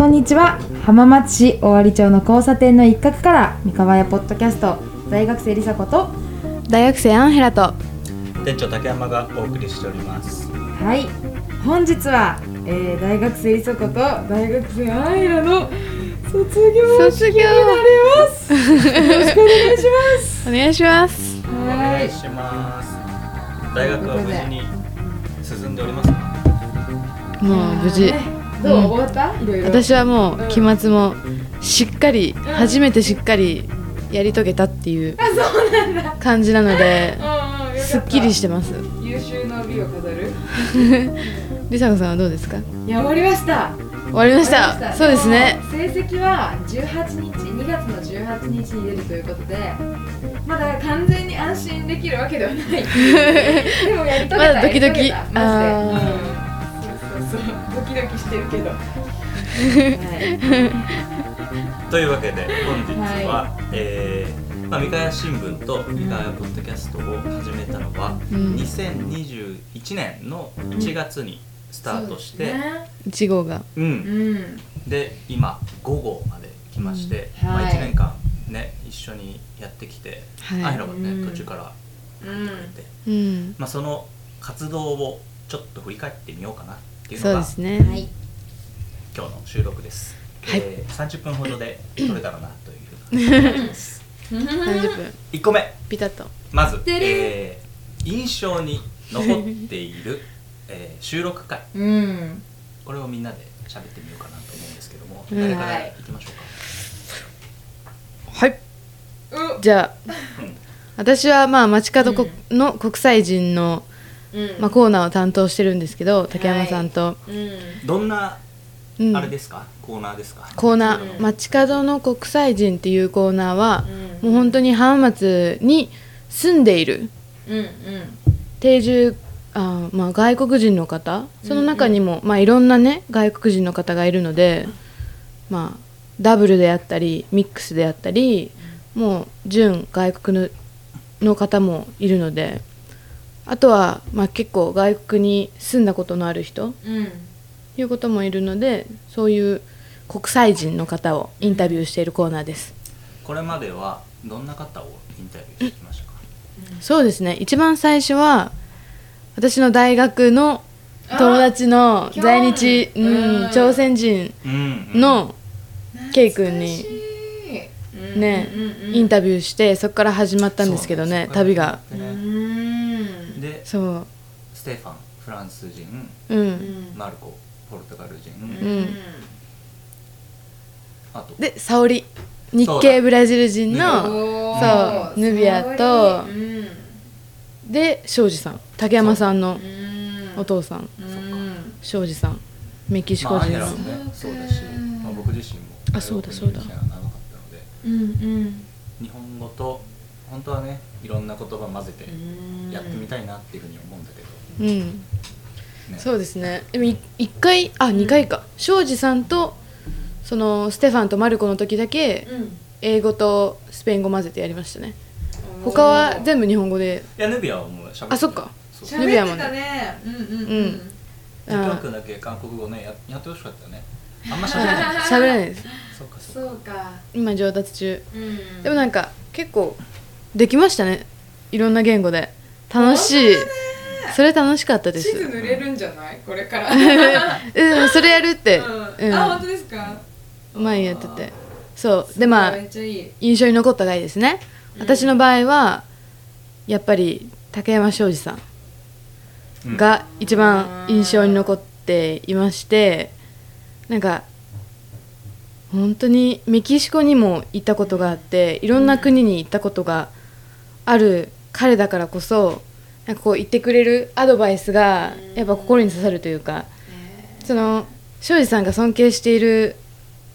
こんにちは。浜松市尾張町の交差点の一角から三河屋ポッドキャスト大学生りさこと大学生アンヘラと店長竹山がお送りしております。はい。本日は、えー、大学生りさこと大学生アイラの卒業卒業になります。よろしく お願いします。お願いします。お願いします。大学は無事に進んでおりますか？もう無事。ねどう、うん。終わった？いろいろ。私はもう期末もしっかり初めてしっかりやり遂げたっていう感じなのですっきりしてます。優秀の美を飾る？りさこさんはどうですか？いや終わりました。終わりました。そうですね。も成績は18日2月の18日に出るということでまだ完全に安心できるわけではない。でもやり遂げたまだドキドキ。マジでドキドキしてるけど。は いというわけで本日は、えーまあ、三河屋新聞と三河屋ポッドキャストを始めたのは、うん。2021年の1月にスタートして、そうですね。1号が。うん。うん。で今5号まで来まして、まあ、うん。はい。1年間ね一緒にやってきて、はい。アイラはね、うん途中からうん。で、うん。まあ、その活動をちょっと振り返ってみようかなっていうのがそうですね。はい。今日の収録です、はい。えー、30分ほどで撮れたらなというふうな感じで。す30分。1個目。ピタッと。まず、えー印象に残っている、えー収録回うん。これをみんなで喋ってみようかなと思うんですけども、うん。誰からいきましょうか、はい。じゃあ私はまあ街角この国際人の、うんまあ、コーナーを担当してるんですけど竹山さんと、うん。どんなうん。あれですか、コーナーですか？コーナうん。ー「街角の国際人」っていうコーナーは、うん。もう本当に浜松に住んでいる。うんうん。定住あー、まあ、外国人の方。その中にも、まあ、いろんなね外国人の方がいるので、まあ、ダブルであったりミックスであったりもう純外国のの方もいるのであとは、まあ、結構外国に住んだことのある人うん。いうこともいるのでそういう国際人の方をインタビューしているコーナーです。これまではどんな方をインタビューしてきましたか？そうですね。一番最初は私の大学の友達の在日、うん。朝鮮人うん、うん、のケイ君ににね、インタビューしてそこから始まったんですけどね旅が。うねんでそう。ステファンフランス人うん、うんマルコポルトガル人、うん。あと。で沙織日系ブラジル人のそうヌビアとうん。で庄司さん。竹山さんのう。ん。お父さん。うん。庄司さん。メキシまあ、アコ人もね。そうだし、まあ、僕自身もあそうだそうだ。で。うんうん。日本語と本当はねいろんな言葉混ぜてやってみたいなっていうふうに思うんだけど、うん。ね、そうですね。でもい一回あ二回か。庄司さんとそのステファンとマルコの時だけうん。英語とスペイン語混ぜてやりましたね。他は全部日本語で。いやヌビアはもう喋ってたあそっか。そう。喋ヌビアもね。ってたね。うんうんうん。ジョックだけ韓国語ねややってほしかったよねあんま喋れない。喋れないです。そうかそうか。そうか。今上達中。うん。でもなんか結構できましたね。いろんな言語で。楽しい。それ楽しかったです。地図塗れるんじゃない？これから。うんそれやるって。うん。あ本当ですか？前やってて。そう。でまあ印象に残った回ですね、うん。私の場合はやっぱり竹山庄司さん。が一番印象に残っていましてなんか本当にメキシコにも行ったことがあっていろんな国に行ったことがある彼だからこそなんかこう言ってくれるアドバイスがやっぱ心に刺さるというかその庄司さんが尊敬している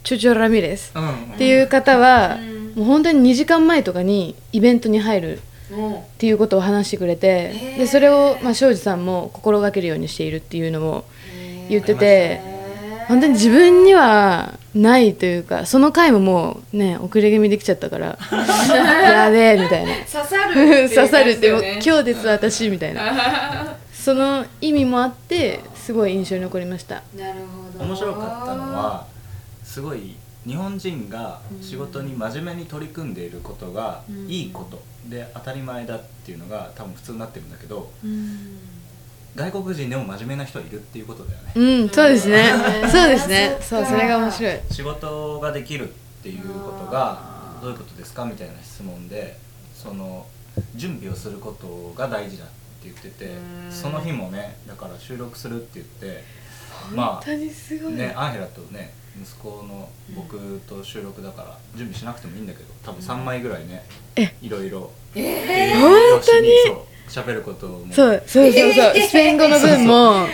チュチョ・ラミレスっていう方はうん。もう本当に2時間前とかにイベントに入るもっていうことを話してくれてでそれを、まあ、庄司さんも心がけるようにしているっていうのをう言ってて本当に自分にはないというかその回ももうね遅れ気味できちゃったから やべえみたいな。刺さる刺さるってもう日今日です私みたいな。その意味もあってすごい印象に残りました。なるほど。面白かったのはすごい日本人が仕事に真面目に取り組んでいることがうん。いいことで当たり前だっていうのが多分普通になってるんだけどうん外国人でも真面目な人はいるっていうことだよね。うんそうですね。う んそうですね。そうそれが面白い。仕事ができるっていうことがどういうことですかみたいな質問でその準備をすることが大事だって言っててうん。その日もねだから収録するって言ってま本当にすごい、あねアンヘラとね息子の僕と収録だから準備しなくてもいいんだけど多分3枚ぐらいねえ。いろいろえ本当にそう喋ることも。そうそうそうそう。スペイン語の分も。うん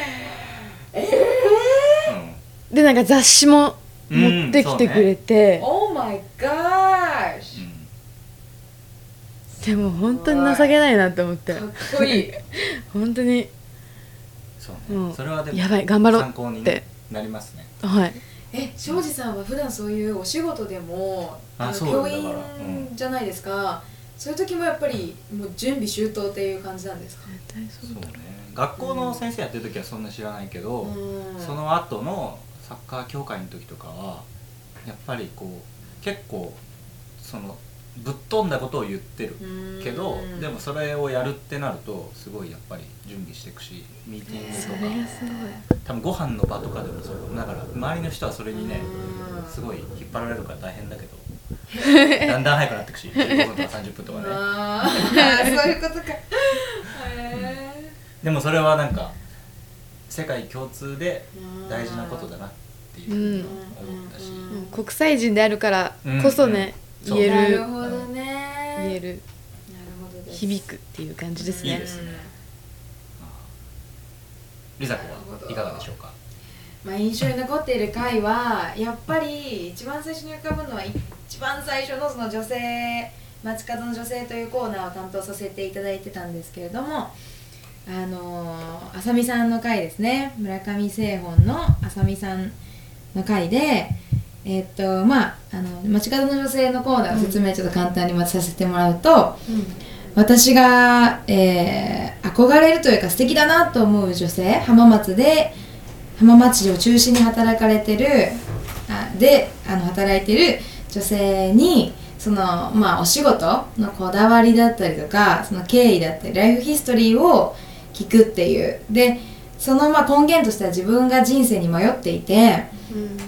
でなんか雑誌もうん。持ってきてくれー、て、Oh my gosh でも本当に情けないなって思って。かっこい。い 本当に。そうね。うんそれはでもやばい頑張ろう参考にってなりますね。はい。え庄司さんは普段そういうお仕事でもあの教員じゃないですか、そういう時もやっぱりもう準備周到っていう感じなんですか？絶対そうだ学校の先生やってる時はそんな知らないけど、うん。その後のサッカー協会の時とかはやっぱりこう結構そのぶっ飛んだことを言ってる。けどうん。でもそれをやるってなるとすごいやっぱり準備していくしミーティングそとか多分ご飯の場とかでもそうだから周りの人はそれにねうん。すごい引っ張られるから大変だけど だんだん早くなっていくし15分とか30分とかね。あーそういうことか。へでもそれはなんか世界共通で大事なことだなっていうふうに思ったし、国際人であるからうんこそね、う。ん言える。なるほどね。言える。響くっていう感じですね。いいですね。リザ子はいかがでしょうか？まあ、印象に残っている回はやっぱり一番最初に浮かぶのは一番最初のその女性街角の女性というコーナーを担当させていただいてたんですけれどもあのー、あさみさんの回ですね。村上製本のあさみさんの回でえーっとまああの街角の女性のコーナーの説明ちょっと簡単にまずさせてもらうと、私が、えー憧れるというか素敵だなと思う女性浜松で浜松市を中心に働かれてるあであの働いてる女性にそのまあお仕事のこだわりだったりとかその経緯だったりライフヒストリーを聞くっていう。でそのまあ根源としては自分が人生に迷っていて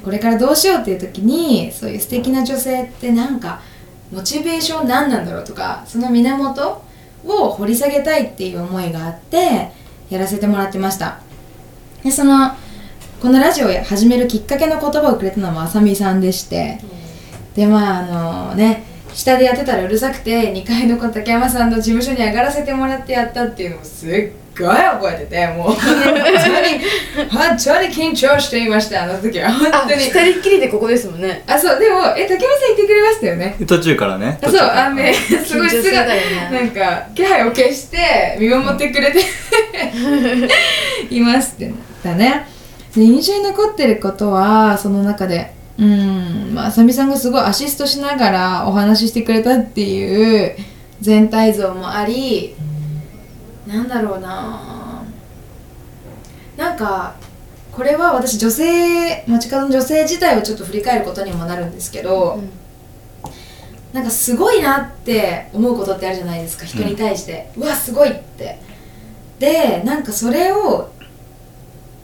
これからどうしようっていう時にそういう素敵な女性ってなんかモチベーション何なんだろうとかその源を掘り下げたいっていう思いがあってやらせてもらってました。でそのこのラジオを始めるきっかけの言葉をくれたのもあさみさんでして。でまああのね下でやってたらうるさくて2階のこの竹山さんの事務所に上がらせてもらってやったっていうのをすっごい覚えててもう。本当に本当に緊張していましたあの時は。あ本当に。二人っきりでここですもんね。あそうでもえ竹山さん言ってくれましたよね。途中からね。あそうあのねすごいする姿だよねなんか気配を消して見守ってくれて いますってなったねで印象に残ってることはその中でうんまああさみさんがすごいアシストしながらお話ししてくれたっていう全体像もありなんだろうな。なんかこれは私女性街角の女性自体をちょっと振り返ることにもなるんですけど、なんかすごいなって思うことってあるじゃないですか人に対して、うわすごいってでなん。かそれを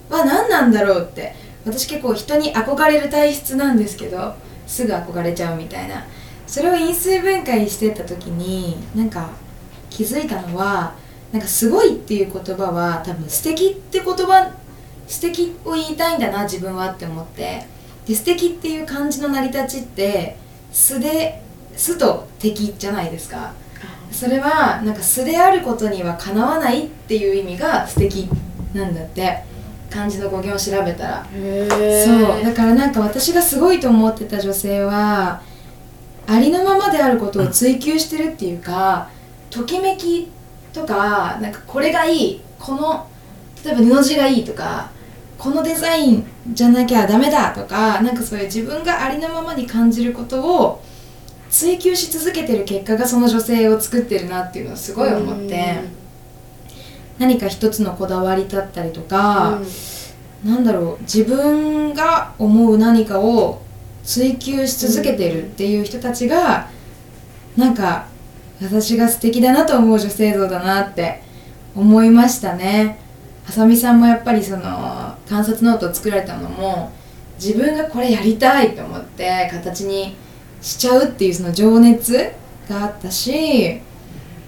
は何なんだろうって。私結構人に憧れる体質なんですけどすぐ憧れちゃうみたいな。それを因数分解してた時になんか気づいたのはなんかすごいっていう言葉は多分素敵って言葉素敵を言いたいんだな自分はって思って。で素敵っていう漢字の成り立ちって素で素と敵じゃないですか。それはなんか素であることにはかなわないっていう意味が素敵なんだって。漢字の語源を調べたら。へそう。だからなんか私がすごいと思ってた女性はありのままであることを追求してるっていうかときめきとかなんかこれがいいこの例えば布地がいいとかこのデザインじゃなきゃダメだとかなんかそういう自分がありのままに感じることを追求し続けてる結果がその女性を作ってるなっていうのをすごい思って何か一つのこだわりだったりとか、なんだろう自分が思う何かを追求し続けてるっていう人たちがなんか私が素敵だなと思う女性像だなって思いましたね。あさみさんもやっぱりその観察ノートを作られたのも自分がこれやりたいと思って形にしちゃうっていうその情熱があったし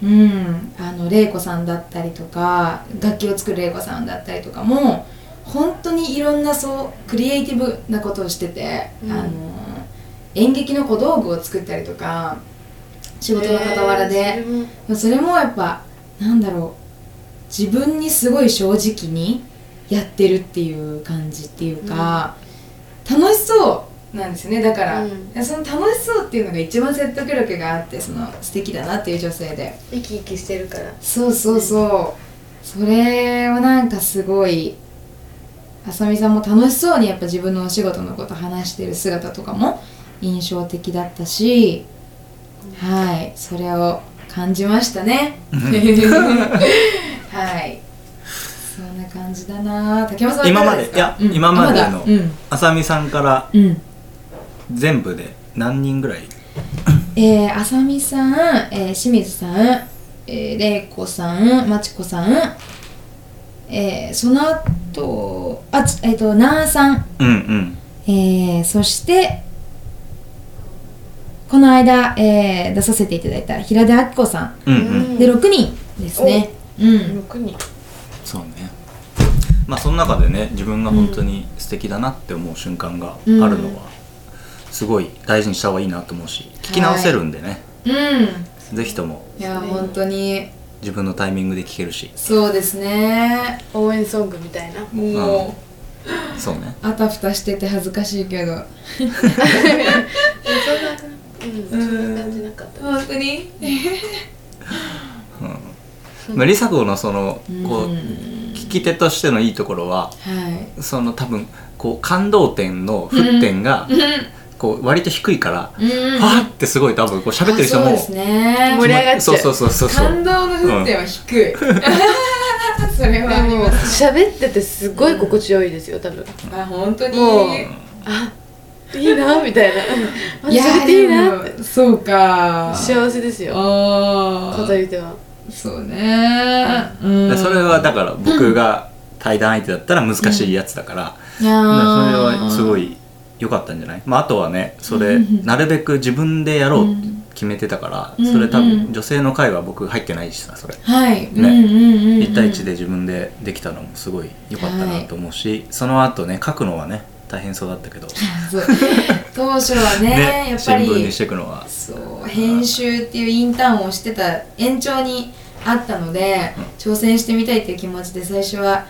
うん。あの玲子さんだったりとか楽器を作る玲子さんだったりとかも本当にいろんなそうクリエイティブなことをしてて、うん。あの演劇の小道具を作ったりとか仕事の傍らで、えーそれも。それもやっぱなんだろう自分にすごい正直にやってるっていう感じっていうか、楽しそうなんですよね。だから、うん。その楽しそうっていうのが一番説得力があってその素敵だなっていう女性で。生き生きしてるから。そうそうそう、それはなんかすごいあさみさんも楽しそうにやっぱ自分のお仕事のこと話してる姿とかも印象的だったし、はい。それを感じましたね。はい。そんな感じだな。竹山さんはいかがですか？今まで。いやうん。今までのあさみさんからうん全部で何人ぐらい？えー、あさみさん、えー、清水さん、えー、れいこさん、まちこさん、えー、その後、あ、つえっ、と、なあさん、うんうん。えー、そして、この間、えー、出させていただいた平出明子さうん。うん、うん。んで6人ですね。うん。6人。そうね。まあその中でね自分が本当に素敵だなって思う瞬間があるのは、すごい大事にした方がいいなと思うし聞き直せるんでね、うん。ぜひとも。いや、本当に、自分のタイミングで聞けるし。そうですね。応援ソングみたいな。もう、そうね。あたふたしてて恥ずかしいけど。そんなうんそんな感じなかった本当に？うん。まあ、梨紗子のそのこううん聞き手としてのいいところははい。その多分こう感動点の沸点がこう割と低いから、うんわーってすごい多分こう喋ってる人もあそうですね。盛り上がっちゃう。そうそうそうそうそう。感動の沸点は低い、それはもます。喋っててすごい心地よいですよ多分。あ本当に。もうあいいなみたいな。あいや喋っていいな。そうか。幸せですよ。ああ片言では。そうね。うん。でそれはだから僕が対談相手だったら難しいやつだから、いやだからそれーはすごい良かったんじゃない、まあ、あとはねそれうん。なるべく自分でやろうってうん。決めてたから、うんそれ多うん分女性の会は僕入ってないしさそれ。はい、うんうんうんうん、1対1で自分でできたのもすごい良かったなと思うし、その後ね書くのはね大変そうだったけど、当初はねやっぱり新聞にしていくのは。そう。編集っていうインターンをしてた延長にあったので、挑戦してみたいっていう気持ちで最初は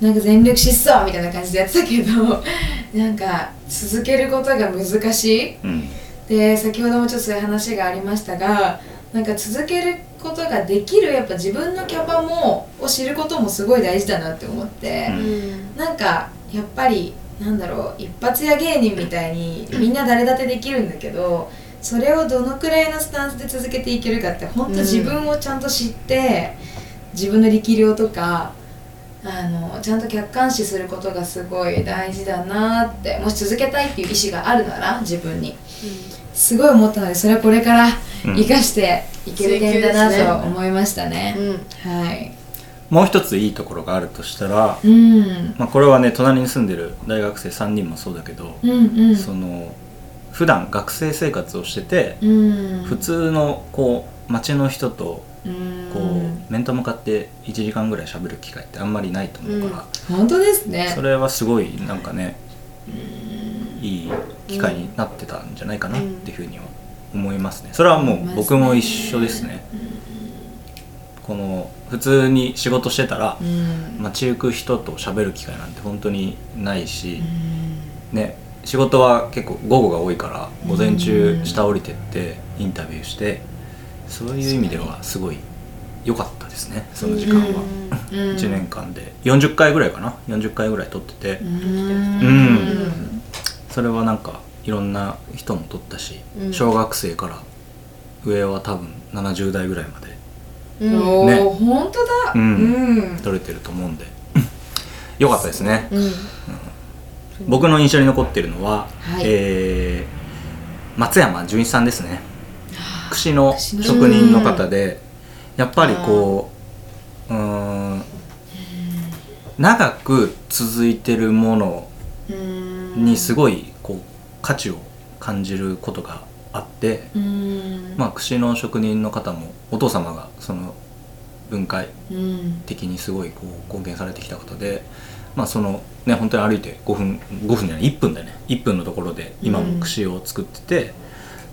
なんか全力疾走みたいな感じでやってたけど なんか続けることが難しい。うん。で先ほどもちょっとそういう話がありましたがなんか続けることができるやっぱ自分のキャパもを知ることもすごい大事だなって思って。うん。なんかやっぱりなんだろう一発屋芸人みたいにみんな誰だってできるんだけどそれをどのくらいのスタンスで続けていけるかって本当自分をちゃんと知って、自分の力量とかあのちゃんと客観視することがすごい大事だなってもし続けたいっていう意思があるなら自分に。すごい思ったのでそれはこれからうん。生かしていける点だなと思いましたね。うん。はい、もう一ついいところがあるとしたら、うん、まあ、これはね隣に住んでる大学生3人もそうだけど、うんうん。その普段学生生活をしてて、うん。普通のこう街の人とうん。こう、面と向かって1時間ぐらい喋る機会ってあんまりないと思うから、本当ですね。それはすごいなんかねいい機会になってたんじゃないかなっていうふうには思いますね。それはもう僕も一緒ですね。この普通に仕事してたらうん。街行く人と喋る機会なんて本当にないし、ね仕事は結構午後が多いから午前中下降りてってインタビューしてそういう意味ではすごい良かったですねその時間は、うん。1年間で。40回ぐらいかな。40回ぐらい撮ってて、うん。うん。それはなんかいろんな人も撮ったし、うん。小学生から上は多分70代ぐらいまでうん。おお、ね本当だ。うん。うん。撮れてると思うんで。良かったですね。うん。僕の印象に残ってるのは、はい。えー松山純一さんですね。串の串の職人の方でやっぱりこううーん長く続いてるものうんにすごいこう価値を感じることがあって、うん。まあ、串の職人の方もお父様がその分解うん。的にすごいこう貢献されてきた方で、まあ、そのね本当に歩いて5分5分じゃない1分だよね。1分のところで今も串を作ってて、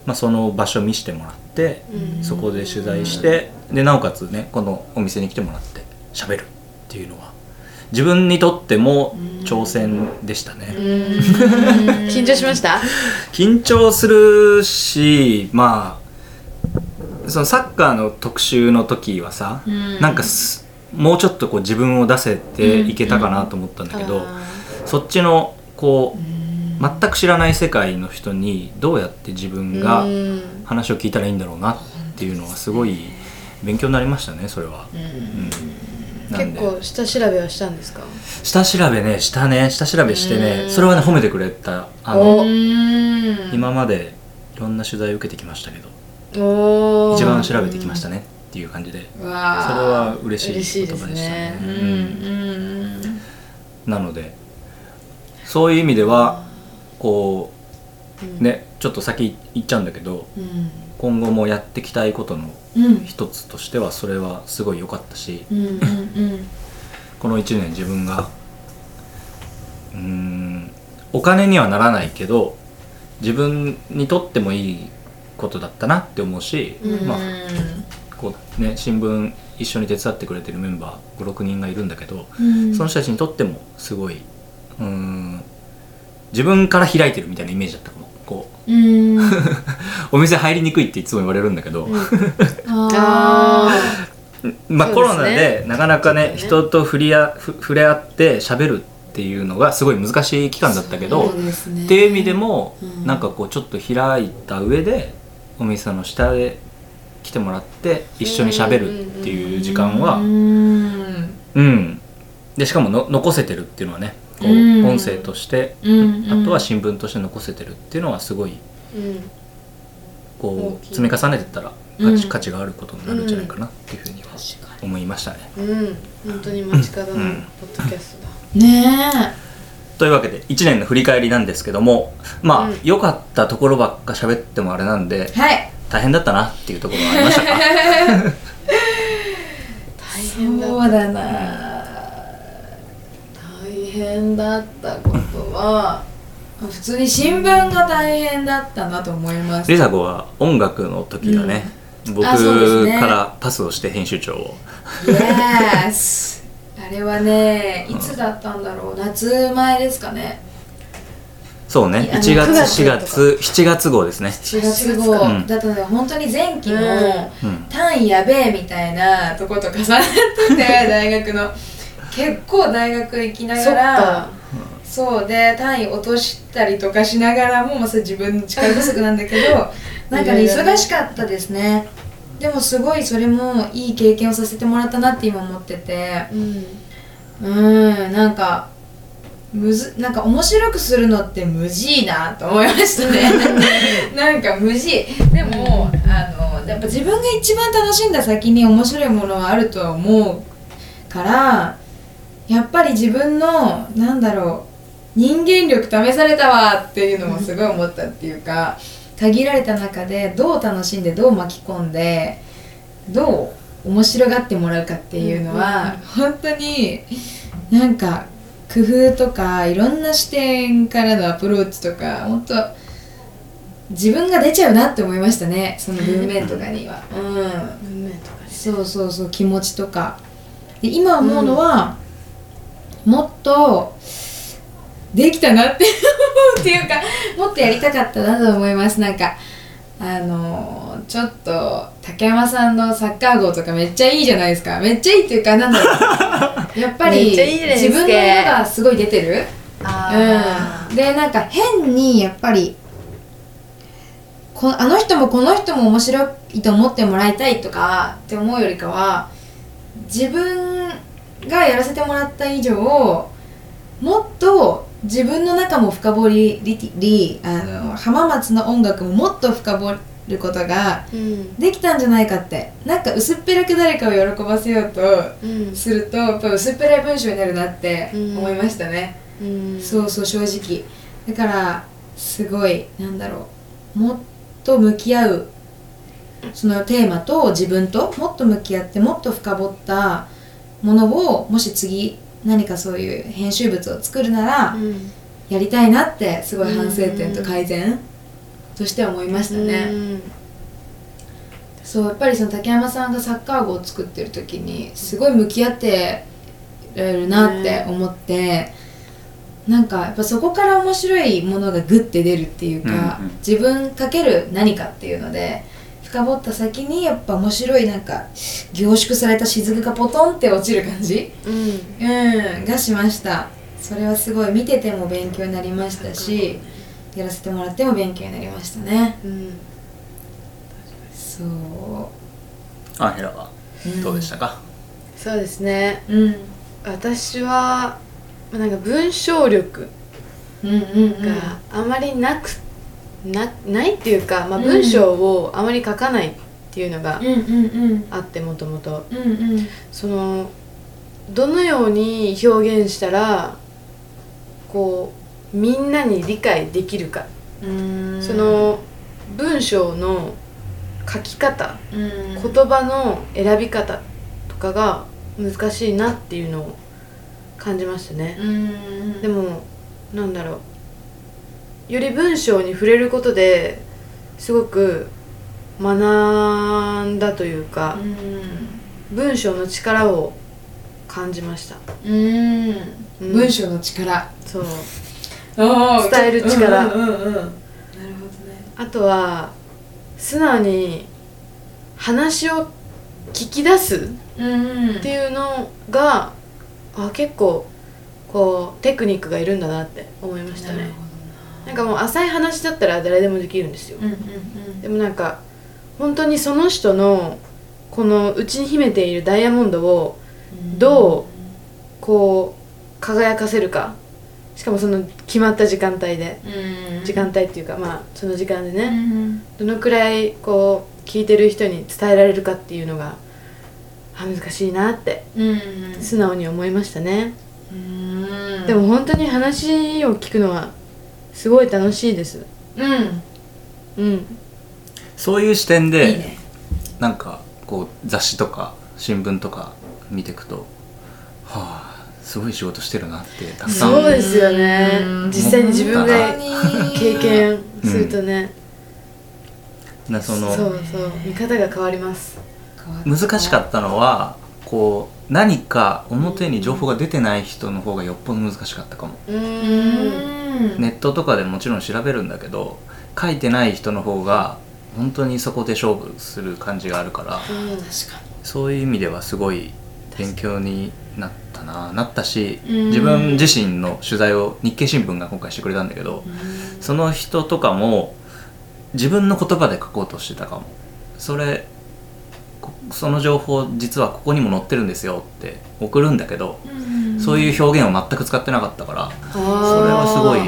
まあ、その場所を見せてもらって、うん。そこで取材してでなおかつねこのお店に来てもらって喋るっていうのは自分にとっても挑戦でしたね。緊張しました？緊張するしまあそのサッカーの特集の時はさ、うん。なんかすもうちょっとこう自分を出せていけたかなと思ったんだけど、あそっちのこう全く知らない世界の人にどうやって自分ーがうん。話を聞いたらいいんだろうなっていうのはすごい勉強になりましたねそれは。うん。結構下調べはしたんですか？下調べねしたね。下調べしてね。うん。それはね褒めてくれた。あおのうん今までいろんな取材を受けてきましたけど。一番調べてきましたね。っていう感じで。それは嬉しい言葉でしたすねなのでそういう意味ではこうねちょっと先行っちゃうんだけどうん今後もやっていきたいことのうん。一つとしてはそれはすごい良かったしこの1年自分がうーんお金にはならないけど自分にとってもいいことだったなって思うし、うん。まあこうね、新聞一緒に手伝ってくれてるメンバー56人がいるんだけど、うん。その人たちにとってもすごいうーん自分から開いてるみたいなイメージだったかも。こう。うん。お店入りにくいっていつも言われるんだけど、あまあ、そうですね。コロナでなかなかねね人と触れあふ触れ合って喋るっていうのがすごい難しい期間だったけどね。っていう意味でも、うん。なんかこうちょっと開いた上でお店の下で来てもらって一緒に喋るっていう時間はうん。うん。でしかもの残せてるっていうのはねこううん。音声として、うんあとは新聞として残せてるっていうのはすごいうん。こう積み重ねてったらうん。価値,、価値があることになるんじゃないかなっていうふうには思いましたね。うん。本当に街角のポうん。ッドキャストだ。ねというわけで1年の振り返りなんですけどもまあうん。良、かったところばっか喋ってもあれなんでえはい。大変だったなっていうところはありましたか？大変だそうだな。大変だったことは普通に新聞が大変だったなと思います。リサ子は音楽の時だね、うですね。からパスをして編集長を。Yes あれはねいつだったんだろう。夏前ですかね。そうね。いや1月9月4月7月号ですね。4月号。うん。だったので本当に前期のうん。単位やべえみたいなとこと重なってて 大学の結構大学行きなそがらそうで単位落としたりとかしながらも、まあ、自分の力不足なんだけど なんかね忙しかったですね。でもすごいそれもいい経験をさせてもらったなって今思ってて。うん。うんなんかむずなんか面白くするのって無事いなと思いましたね。なんか無事でもあのやっぱ自分が一番楽しんだ先に面白いものはあるとは思うからやっぱり自分のなんだろう人間力試されたわっていうのもすごい思ったっていうか限られた中でどう楽しんでどう巻き込んでどう面白がってもらうかっていうのは、本当になんか工夫とかいろんな視点からのアプローチとか本当自分が出ちゃうなって思いましたねその文面とかには。うん。運命とかね。そうそうそう気持ちとか。で今思うのは、もっとできたなってっていうか もっとやりたかったなと思います。なんかあのちょっと竹山さんのサッカー号とかめっちゃいいじゃないですか。めっちゃいいっていうかなんだろう。やっぱり自分の色がすごい出てる。あうん、でなんか変にやっぱりこあの人もこの人も面白いと思ってもらいたいとかって思うよりかは自分がやらせてもらった以上もっと自分の中も深掘りりあの浜松の音楽ももっと深掘ることがうん。できたんじゃないかって。なんか薄っぺらく誰かを喜ばせようとうん。するとやっぱ薄っぺらい文章になるなってうん。思いましたね、うん。そうそう正直。だからすごいなんだろう。もっと向き合うそのテーマと自分ともっと向き合ってもっと深掘ったものをもし次何かそういう編集物を作るならうん。やりたいなってすごい反省点と改善として思いましたね、うん。そうやっぱりその竹山さんがサッカー部を作ってる時にすごい向き合ってられるなって思って、なんかやっぱそこから面白いものがグッて出るっていうか、うんうん。自分かける何かっていうので深掘った先にやっぱ面白いなんか凝縮された雫がポトンって落ちる感じ？うん。うんがしました。それはすごい見てても勉強になりましたしやらせてもらっても勉強になりましたね。うん。そう。アンヘラはどうでしたか、そうですね。うん。私はまあなんか文章力うんうんうん。があまりなく、なないっていうか、まあ、うん。文章をあまり書かないっていうのがあってもともとそのどのように表現したらこうみんなに理解できるか、うん。その文章の書き方うん。言葉の選び方とかが難しいなっていうのを感じましたね。うん。でもなんだろうより文章に触れることですごく学んだというか文章の力を感じました。うん。うん。文章の力。そう。伝伝える力。うんうんうんうん。なるほどね。あとは素直に話を聞き出すうんっていうのがあ結構こうテクニックがいるんだなって思いましたね。なるほなんかもう浅い話だったら誰でもできるんですよ。どなうんうん。でもなんか本当にその人のこの内に秘めているダイヤモンドをうん。どうこう輝かせるか。しかもその決まった時間帯で。うん。時間帯っていうかまあその時間でうねん。どのくらいこう聞いてる人に伝えられるかっていうのがあ難しいなって。うん。素直に思いましたね。うん。でも本当に話を聞くのはすごい楽しいです。うん。うん。そういう視点でいいね。なんかこう雑誌とか新聞とか見ていくとはあすごい仕事してるなってたくさん。そうですよね。うん。実際に自分が本当に。経験するとね、なそのそうそう。見方が変わります。難しかったのはこう何か表に情報が出てない人の方がよっぽど難しかったかも、うんネットとかでもちろん調べるんだけど書いてない人の方が本当にそこで勝負する感じがあるからうんそういう意味ではすごい勉強になったななったしうん。自分自身の取材を日経新聞が今回してくれたんだけどにその人とかも自分の言葉で書こうとしてたかも。それこその情報実はここにも載ってるんですよって送るんだけどうんそういう表現を全く使ってなかったからそれはすごい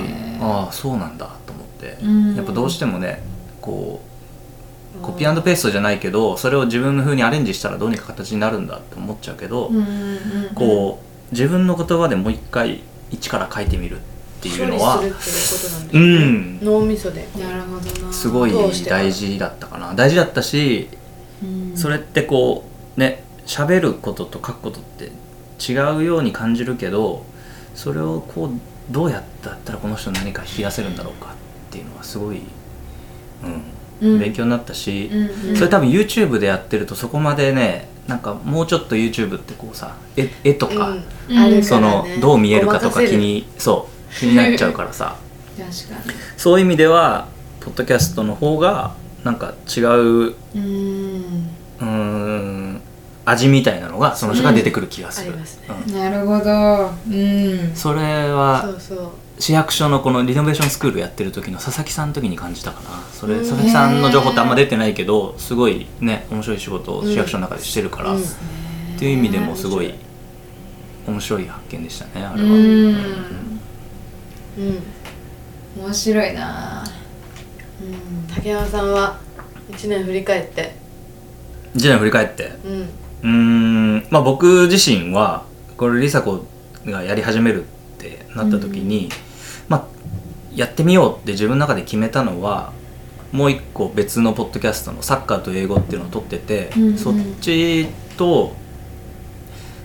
ああそうなんだと思って。うん。やっぱどうしてもねこうコピーペーストじゃないけどそれを自分の風にアレンジしたらどうにか形になるんだって思っちゃうけど、こう自分の言葉でもう一回一から書いてみるっていうのはうん。脳みそで。なるほどな。すごい大事だったかな。大事だったしうん。それってこうね喋ることと書くことって違うように感じるけどそれをこうどうやったらこの人何か引き出せるんだろうかっていうのはすごい、うんうん。勉強になったし、うんうん。それ多分 YouTube でやってるとそこまでねなんかもうちょっと YouTube ってこうさ絵絵とか、うん。そのどう見えるかとか気にそう気になっちゃうからさ。確かそういう意味ではポッドキャストの方がなんか違うにうん。うーん味みたいなのがその人が出てくる気がする、なるほど。うん。それは市役所のこのリノベーションスクールやってる時の佐々木さんの時に感じたかな。それうん。佐々木さんの情報ってあんま出てないけどすごいね面白い仕事を市役所の中でしてるから、うんっていう意味でもすごい面白い発見でしたねあれは、うん。うん。面白いな。うん。竹山さんは1年振り返って。1年振り返って？うんうーんまあ僕自身はこれ梨紗子がやり始めるってなった時に、まあやってみようって自分の中で決めたのはもう一個別のポッドキャストのサッカーと英語っていうのを撮ってて、うんうん。そっちと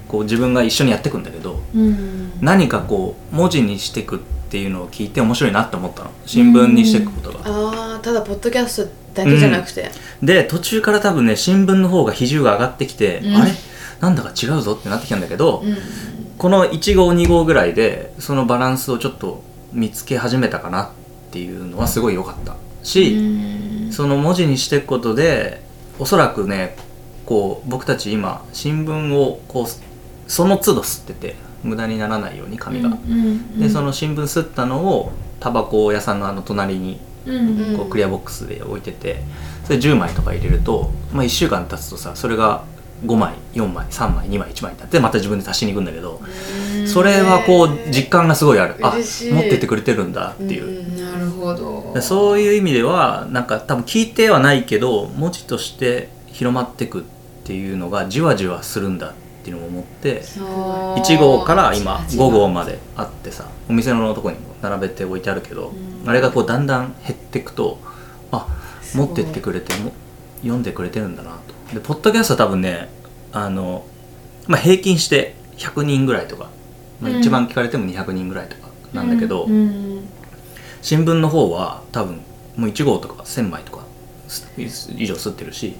こう自分が一緒にやっていくんだけどうん何かこう文字にしていくっていうのを聞いて面白いなって思ったの。新聞にしていくことが。ああただポッドキャストだけじゃなくて、で途中から多分ね新聞の方が比重が上がってきて、うん。あれ？なんだか違うぞってなってきたんだけど、うん。この1号2号ぐらいでそのバランスをちょっと見つけ始めたかなっていうのはすごい良かった。し、うん。その文字にしていくことでおそらくねこう僕たち今新聞をこうその都度吸ってて無駄にならないように紙が、うんでその新聞吸ったのをタバコ屋さんのあの隣にうんこうクリアボックスで置いててそれ10枚とか入れると、まあ、1週間経つとさそれが5枚4枚3枚2枚1枚になってまた自分で足しに行くんだけどそれはこう実感がすごいある。あ持ってってくれてるんだっていう、んんなるほど。でそういう意味ではなんか多分聞いてはないけど文字として広まってくっていうのがじわじわするんだっていうのを思ってそう。1号から今じわ5号まであってさお店のとこにも並べて置いてあるけど、あれがこうだんだん減っていくとあ持ってってくれても読んでくれてるんだなと。でポッドキャストは多分ねあの、まあ、平均して100人ぐらいとか、まあ、うん。一番聞かれても200人ぐらいとかなんだけど、うんうん。新聞の方は多分もう1号とか1000枚とかす以上吸ってるし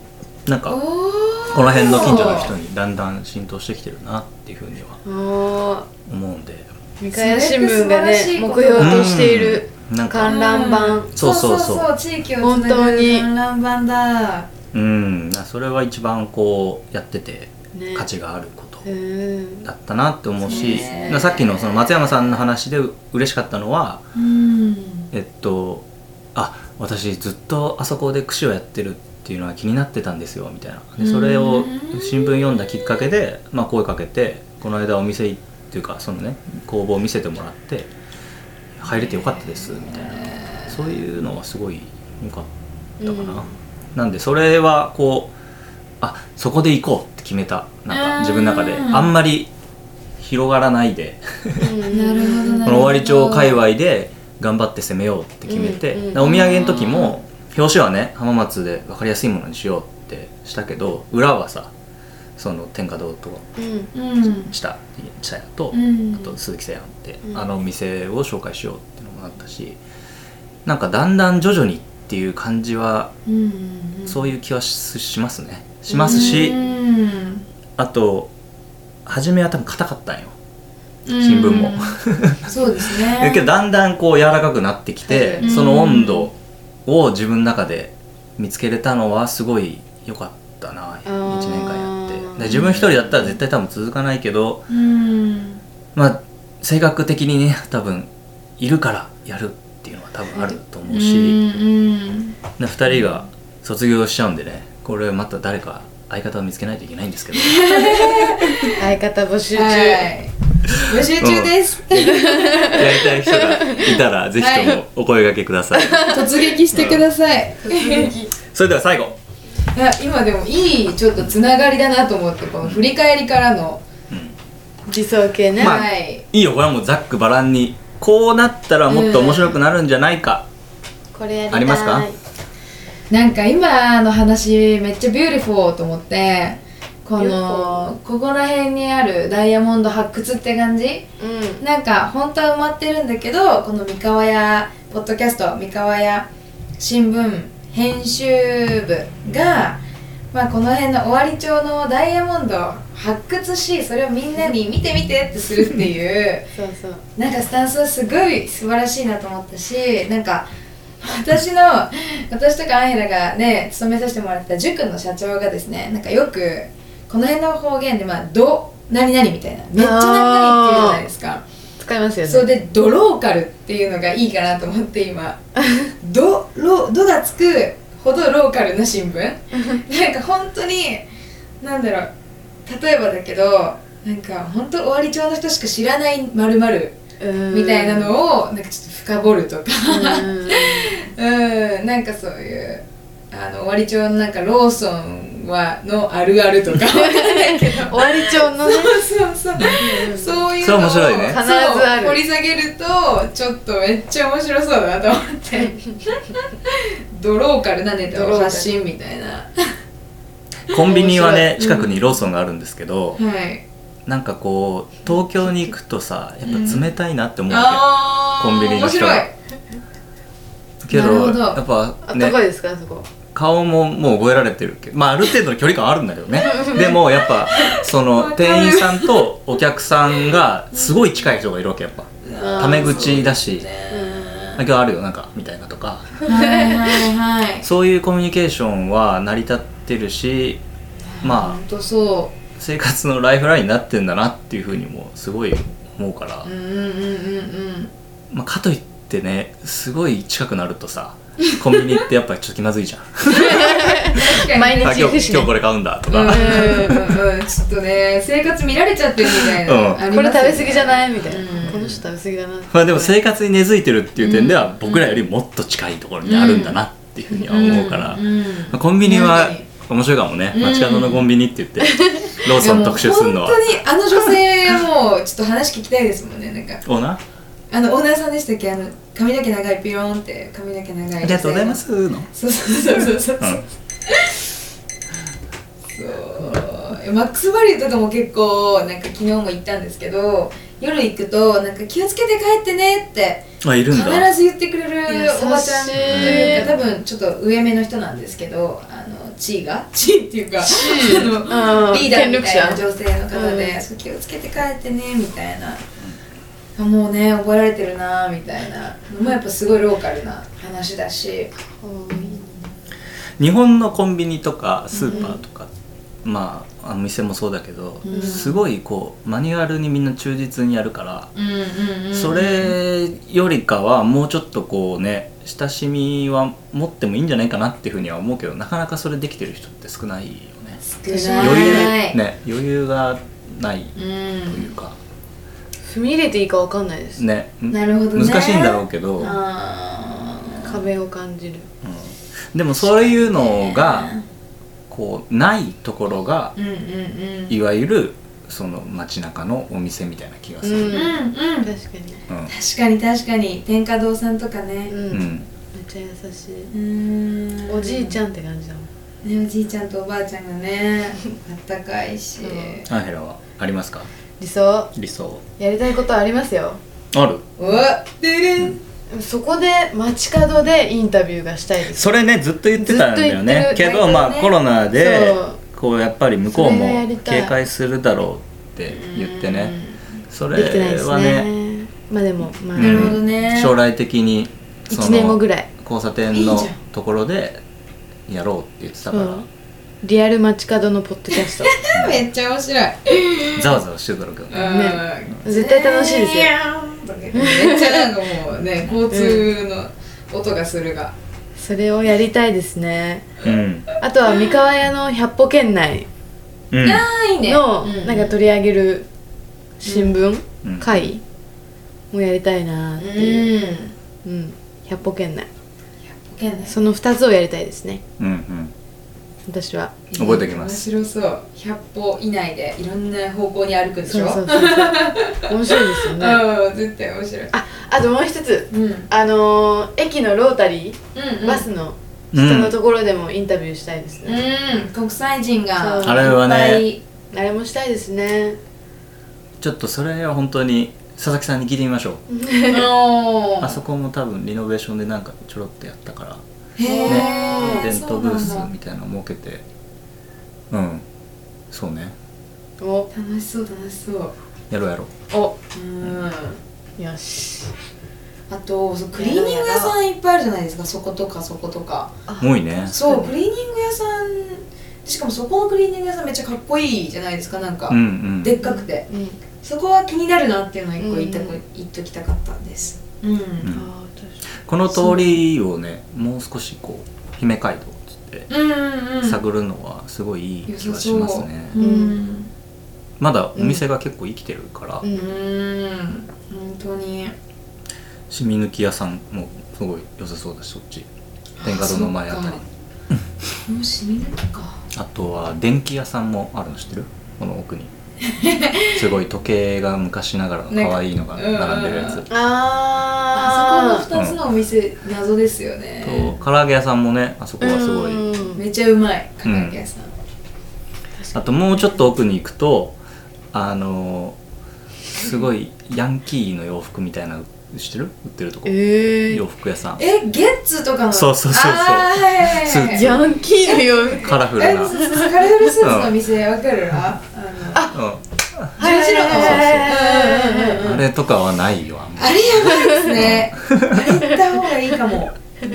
なんかこの辺の近所の人にだんだん浸透してきてるなっていうふうにはあ思うんで。ー三河屋新聞がね目標としている観覧板。そうそうそう。地域をつな本当ぐに。観覧板だ。うん。それは一番こうやっててね。価値があることうん。だったなって思うし、ね。さっきのその松山さんの話で嬉しかったのはうん。えっとあ私ずっとあそこで串をやってるっていうのは気になってたんですよみたいな。でそれを新聞読んだきっかけで、まあ、声かけてこの間お店っていうかそのね工房を見せてもらって入れてよかったですみたいな。そういうのはすごい良かったかな、うん。なんでそれはこうあそこで行こうって決めたなんか自分の中で。うんあんまり広がらないで。この尾張町界隈で頑張って攻めようって決めて、うんうんでお土産の時も表紙はね浜松で分かりやすいものにしようってしたけど裏はさその天下堂とうん。うん。下下屋と、うん。あと鈴木さんって、うん。あのお店を紹介しようっていうのもあったしなんかだんだん徐々にっていう感じはうん。そういう気はししますね。しますし、うん。あと初めは多分硬かったんよ。新聞も。う んそうですね。だけどだんだんこう柔らかくなってきて、うん。その温度を自分の中で見つけれたのはすごい良かったなー1年間で自分一人だったら絶対多分続かないけどうん。まあ性格的にね多分いるからやるっていうのは多分あると思うし、うんで2人が卒業しちゃうんでねこれまた誰か相方を見つけないといけないんですけど。相方募集中、はい。募集中です。やりたい人がいたらぜひともお声掛けください、突撃してください。それでは最後、いや今でもいいちょっとつながりだなと思ってこの振り返りからの、うん。理想系ね、まあはい。いいよこれはもうざっくばらんにこうなったらもっと面白くなるんじゃないか、これやりたい。ありますか？なんか今の話めっちゃ beautiful と思ってこのここら辺にあるダイヤモンド発掘って感じ？うん。なんか本当は埋まってるんだけどこの三河屋ポッドキャスト三河屋新聞編集部が、まあ、この辺の尾張町のダイヤモンドを発掘しそれをみんなに見て見てってするっていう そうそう。なんかスタンスはすごい素晴らしいなと思ったしなんか私の私とかアンヘラがね勤めさせてもらってた塾の社長がですねなんかよくこの辺の方言でまあ「ど何々」みたいなめっちゃ何々っていうじゃないですか使いますよね。それで「ドローカル」っていうのがいいかなと思って今「ド」ロ「ド」がつくほどローカルな新聞？なんか本当になんだろう。例えばだけどなんか本当尾張町の人しか知らないまるうん。みたいなのをなんかちょっと深掘るとか。うん。うん。なんかそういうあの終わり帳のなんかローソンはのあるあるとか 終わり帳のね。そうそうそう。そういうそれのを面白いね。必ず掘り下げるとちょっとめっちゃ面白そうだなと思って。ドローカルなネタを発信みたいな。コンビニはね近くにローソンがあるんですけど、はい。なんかこう東京に行くとさやっぱ冷たいなって思うわあーコンビニの面白い。人がけけどなるほど。やっぱねあったかいですかあそこ顔ももう覚えられてるけどまあある程度の距離感あるんだけどね。でもやっぱその店員さんとお客さんがすごい近い人がいるわけやっぱ。タメ口だし。うん「あ今日あるよなんか」みたいなとか。そういうコミュニケーションは成り立ってるしまあ生活のライフラインになってんだなっていうふうにもすごい思うから。まあ、かといってねすごい近くなるとさコンビニってやっぱりちょっと気まずいじゃん。毎日行くしね。日今日これ買うんだとか、うんうんうん。うんちょっとね生活見られちゃってるみたいな、うん。ねこれ食べ過ぎじゃないみたいな、うん。この人食べ過ぎだなまあでも生活に根付いてるっていう点ではうん僕らよりもっと近いところにあるんだなっていうふうには思うから、んんまあコンビニは面白いかもね。うん。街角のコンビニって言ってローソン特集するのは。本当にあの女性もうちょっと話聞きたいですもんねなんか。オーナー？あのオーナーさんでしたっけ？あの髪の毛長いピローンって髪の毛長いありがとうございます。の？そうそうそうそうそう、うん。そう。マックスバリューとかも結構なんか昨日も行ったんですけど夜行くとなんか気をつけて帰ってねってあいるん必だず言ってくれるおばちゃんというか多分ちょっと上目の人なんですけどあの地位が？地位っていうかあのあリーダーみたいな女性の方で、うん。そう気をつけて帰ってねみたいな、あもうね覚えられてるなみたいな。のもやっぱすごいローカルな話だし。日本のコンビニとかスーパーとか、まああの店もそうだけど、うん。すごいこうマニュアルにみんな忠実にやるから、うんうんうんそれよりかはもうちょっとこうね親しみは持ってもいいんじゃないかなっていうふうには思うけどなかなかそれできてる人って少ないよね。少ない。余裕ね余裕がないとういうん。か、踏み入れていいかわかんないです、ね。なるほどね。難しいんだろうけど、壁を感じる。うん。でもそういうのがこうないところがうんうんうん。いわゆるその街中のお店みたいな気がする、うん。うんうん。確かに。確かに確かに。天下堂さんとかね。うん、うん。めっちゃ優しい、うん。おじいちゃんって感じだもん。ねおじいちゃんとおばあちゃんがね あったかいし、うん。アンヘラは？ありますか？理想？理想。やりたいことありますよ。ある。おでれん。そこで街角でインタビューがしたいです。それねずっと言ってたんだよね。ずっと言ってるけどまあねコロナでこうやっぱり向こうそれもがやりたい。警戒するだろうって言ってね。それできてないですはね。ねまあでもまあ、うんなるほどね。将来的にそ1年後ぐらい。交差点のいいじゃん。ところでやろうって言ってたかそうリアル街角のポッドキャスト。めっちゃ面白い。らざわざわしてるだろうけどね。ね絶対楽しいですよ。めっちゃなんかもうね交通の音がするが。それをやりたいですね。うん。あとは三河屋の百歩圏内。のうん。なんか取り上げる新聞、うん。会もやりたいなーっていう。うん。うん。百歩圏内。その2つをやりたいですね。うんうん私は。覚えておきます。面白そう。100歩以内でいろんな方向に歩くんでしょ？そうそうそうそう。面白いですよね。うん絶対面白い。ああともう一つ。うん。うんあのー駅のロータリー、うんバスの下のところでもインタビューしたいですね、うん国際人があれはね。あれもしたいですね。ちょっとそれは本当に佐々木さんに聞いてみましょう。あそこも多分リノベーションでなんかちょろっとやったから。へねーイベントブースみたいなの設けて。うん。そうね。お。楽しそう楽しそう。やろうやろう。お。うん。よし。あとそうクリーニング屋さんいっぱいあるじゃないですか。そことかそことか。多いね。そうクリーニング屋さん。しかもそこのクリーニング屋さんめっちゃかっこいいじゃないですか。なんか、うんうん。でっかくて。うん。そこは気になるなっていうのを一個言っうん。言っときたかったんです。うん、ん。あこの通りをねもう少しこう姫街道っつって探るのはすごいいい気がしますね。ううん。んまだお店が結構生きてるから、うん。うーん。本当に。染み抜き屋さんもすごい良さそうだしそっち。天下堂の前あたりもう染み抜きか。あとは電気屋さんもあるの知ってる？この奥に すごい時計が昔ながらの可愛いのが並んでるやつ、ああそこの2つのお店、謎ですよね。と唐揚げ屋さんもねあそこはすごい、うん。めっちゃうまい唐揚げ屋さん、あともうちょっと奥に行くとあのすごいヤンキーの洋服みたいな知ってる？売ってるとこ、え洋服屋さん。えゲッツとかの？そうそうそうそう。ヤンキーの洋服。カラフルな、カラフルスーツの店わかるああのうん十字路のあれとかはないよあん。まあれやばいですねあれ行った方がいいかも、うん、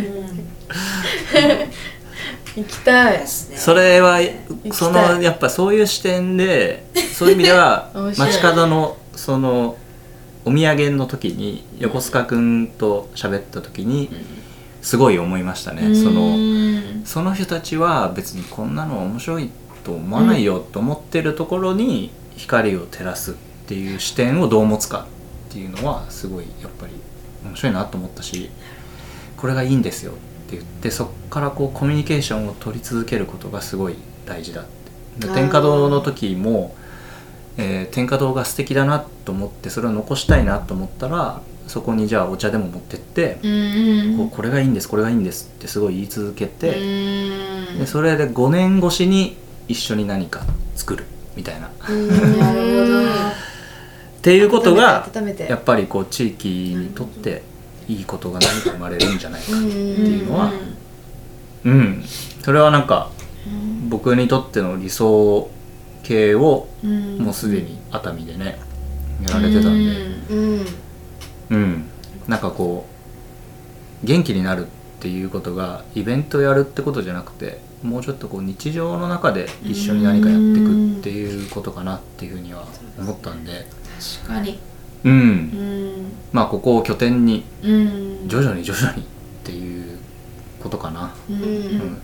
行きたいねそれはそのやっぱそういう視点でそういう意味では街角のそのお土産の時に横須賀君と喋った時にすごい思いましたね、そのうん。その人たちは別にこん。なの面白いってと思わないよと思ってるところに光を照らすっていう視点をどう持つかっていうのはすごいやっぱり面白いなと思ったしこれがいいんですよって言ってそこからこうコミュニケーションを取り続けることがすごい大事だって。天下堂の時も、えー天下堂が素敵だなと思ってそれを残したいなと思ったらそこにじゃあお茶でも持ってって、こうこれがいいんですこれがいいんですってすごい言い続けて、うん。でそれで5年越しに一緒に何か作るみたいな。るほど。ていうことがやっぱりこう地域にとっていいことが何か生まれるんじゃないかうんっていうのはうん。それはなんか僕にとっての理想系をうんもうすでに熱海でねやられてたんで。うん。うん。なんかこう元気になるっていうことがイベントやるってことじゃなくてもうちょっとこう日常の中で一緒に何かやっていくっていうことかなっていうふうには思ったんで。確かに。うん。うん。まあここを拠点にうん。徐々に徐々にっていうことかな、うん。うん。うん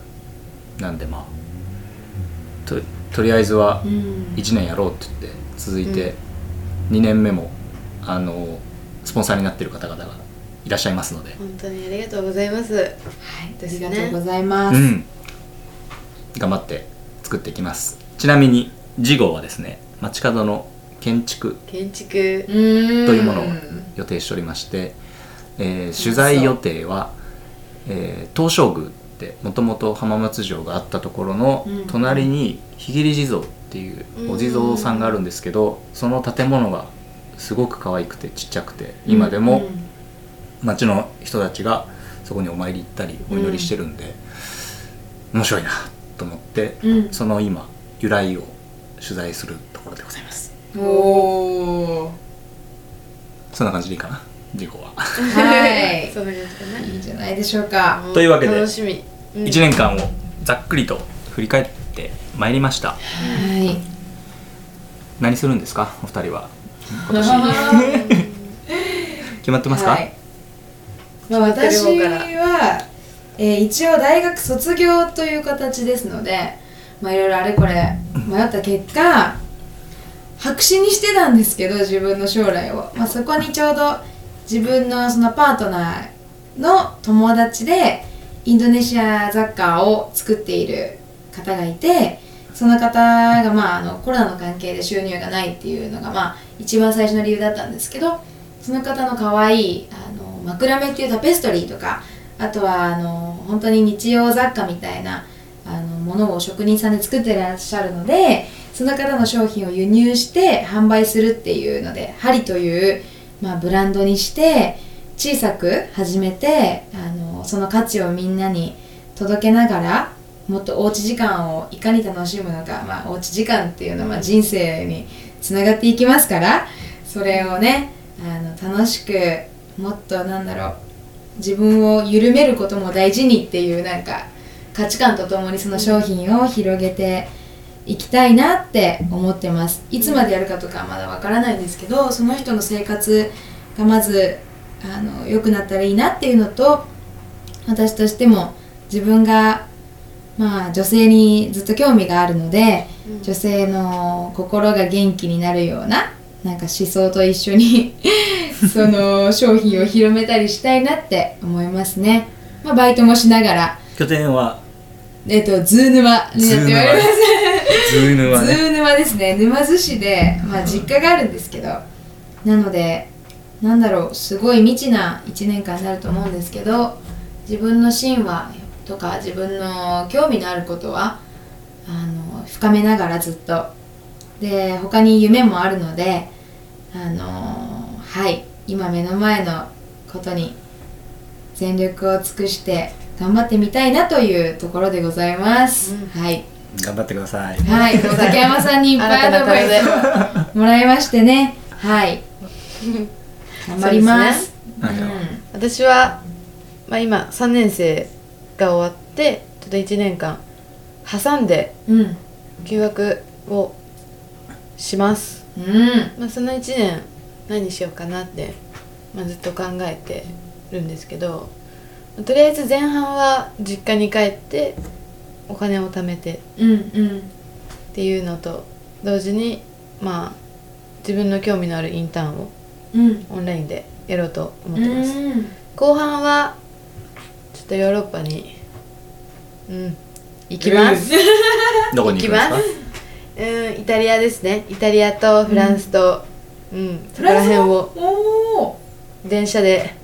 なんでまあととりあえずはうん。1年やろうって言って続いて2年目もあのスポンサーになってる方々がいらっしゃいますので、本当にありがとうございます。はい、ありがとうございます。うん、頑張って作っていきます。ちなみに次号はですね街角の建築建築。というものを予定しておりまして、えー取材予定は、えー東照宮ってもともと浜松城があったところのうん隣に日切地蔵っていうお地蔵さんがあるんですけどその建物がすごく可愛くてちっちゃくて今でも町の人たちがそこにお参り行ったりお祈りしてるんで、面白いなと思って、うん。その今由来を取材するところでございます。おおそんな感じでいいかな事故は。はい。そんな感じかな。いいんじゃないでしょうか。というわけで楽しみ、うん。1年間をざっくりと振り返ってまいりました。はい。何するんですかお二人は。今年 決まってますか、はい。まあ、私は、えー一応大学卒業という形ですのでまあいろいろあれこれ迷った結果白紙にしてたんですけど自分の将来を、まあ、そこにちょうど自分のそのパートナーの友達でインドネシア雑貨を作っている方がいてその方が、まあ、あのコロナの関係で収入がないっていうのが、まあ、一番最初の理由だったんですけどその方の可愛いあのマクラメっていうタペストリーとかあとはあの本当に日用雑貨みたいなあのものを職人さんで作ってらっしゃるのでその方の商品を輸入して販売するっていうのでハリという、まあ、ブランドにして小さく始めてあのその価値をみんなに届けながらもっとおうち時間をいかに楽しむのか、まあ、おうち時間っていうのは人生につながっていきますからそれをねあの楽しくもっとなんだろう自分を緩めることも大事にっていうなんか価値観とともにその商品を広げていきたいなって思ってます。いつまでやるかとかはまだわからないんですけどその人の生活がまずあの良くなったらいいなっていうのと私としても自分がまあ女性にずっと興味があるので、うん。女性の心が元気になるようななんか思想と一緒に その商品を広めたりしたいなって思いますね、まあ、バイトもしながら。拠点は？えっと沼津になっております。沼津 ね。ズー沼ですね。沼津市で、まあ、実家があるんですけど。なのでなんだろうすごい未知な1年間になると思うんですけど自分の神話とか自分の興味のあることはあの深めながらずっと。で他に夢もあるのであのはい今目の前のことに全力を尽くして頑張ってみたいなというところでございます、はい頑張ってくださいはい、竹山さんにいっぱいアドバイスをもらいましてね。はい。頑張ります。そうですね私は、まあ、今3年生が終わってちょっと1年間挟んでうん。うん。休学をします、うん。まあ、その1年何しようかなって、まあ、ずっと考えてるんですけどとりあえず前半は実家に帰ってお金を貯めて。っていうのと同時にまあ自分の興味のあるインターンをうん。オンラインでやろうと思ってます、うん。後半はちょっとヨーロッパにうん行きます、どこに行くんですか？うんイタリアですねイタリアとフランスとうん、そこら辺を。電車で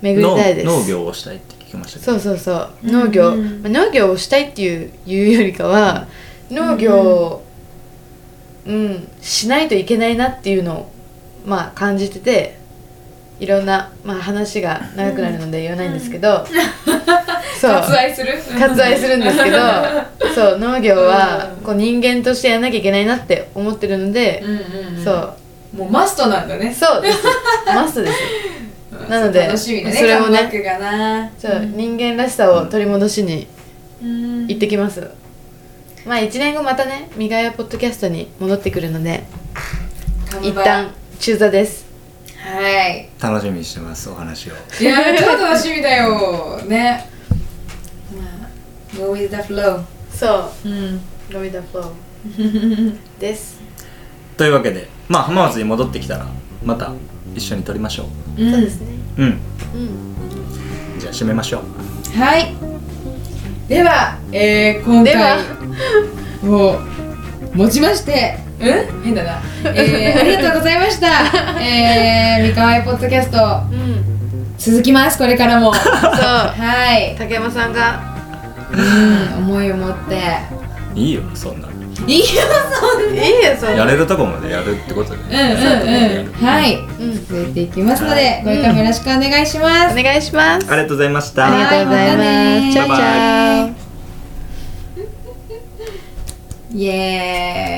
巡りたいです。農農業をしたいって聞きましたけど。そうそうそう。うん。農業、うんまあ農業をしたいっていういうよりかは、農業を、うん、しないといけないなっていうのをまあ感じてていろんな、まあ、話が長くなるので言わないんですけど、そう。割愛する。割愛するんですけど そう農業はこう人間としてやらなきゃいけないなって思ってるので、うんうんうん。そうもうマストなんだね。そうです。マストです。なので楽しみだね。それもねそう、人間らしさを取り戻しにうん。行ってきます、まあ1年後またね「みがやポッドキャスト」に戻ってくるので一旦中座です。はい。楽しみにしてますお話を。いやー超楽しみだよ。ね。まあ Go with the flow そう。うん「ロミダフロー」です。というわけでまあ浜松に戻ってきたらまた一緒に撮りましょう。うん。そうですね。うん。うん。じゃあ締めましょう。はい。では、えー、今では。回をもちましてうん？変だな、えー、ありがとうございました。えー、三河屋ポッドキャスト。うん。続きますこれからも。そう。はい。竹山さんが。うん思いを持って。いいよそんないいよそんな。いいよそんな。やれるとこまでやるってことでうんうんうん。はい。うん続いていきますので、これからもよろしくお願いします、お願いします。ありがとうございました。ありがとうございます。チャオチャオイエーイ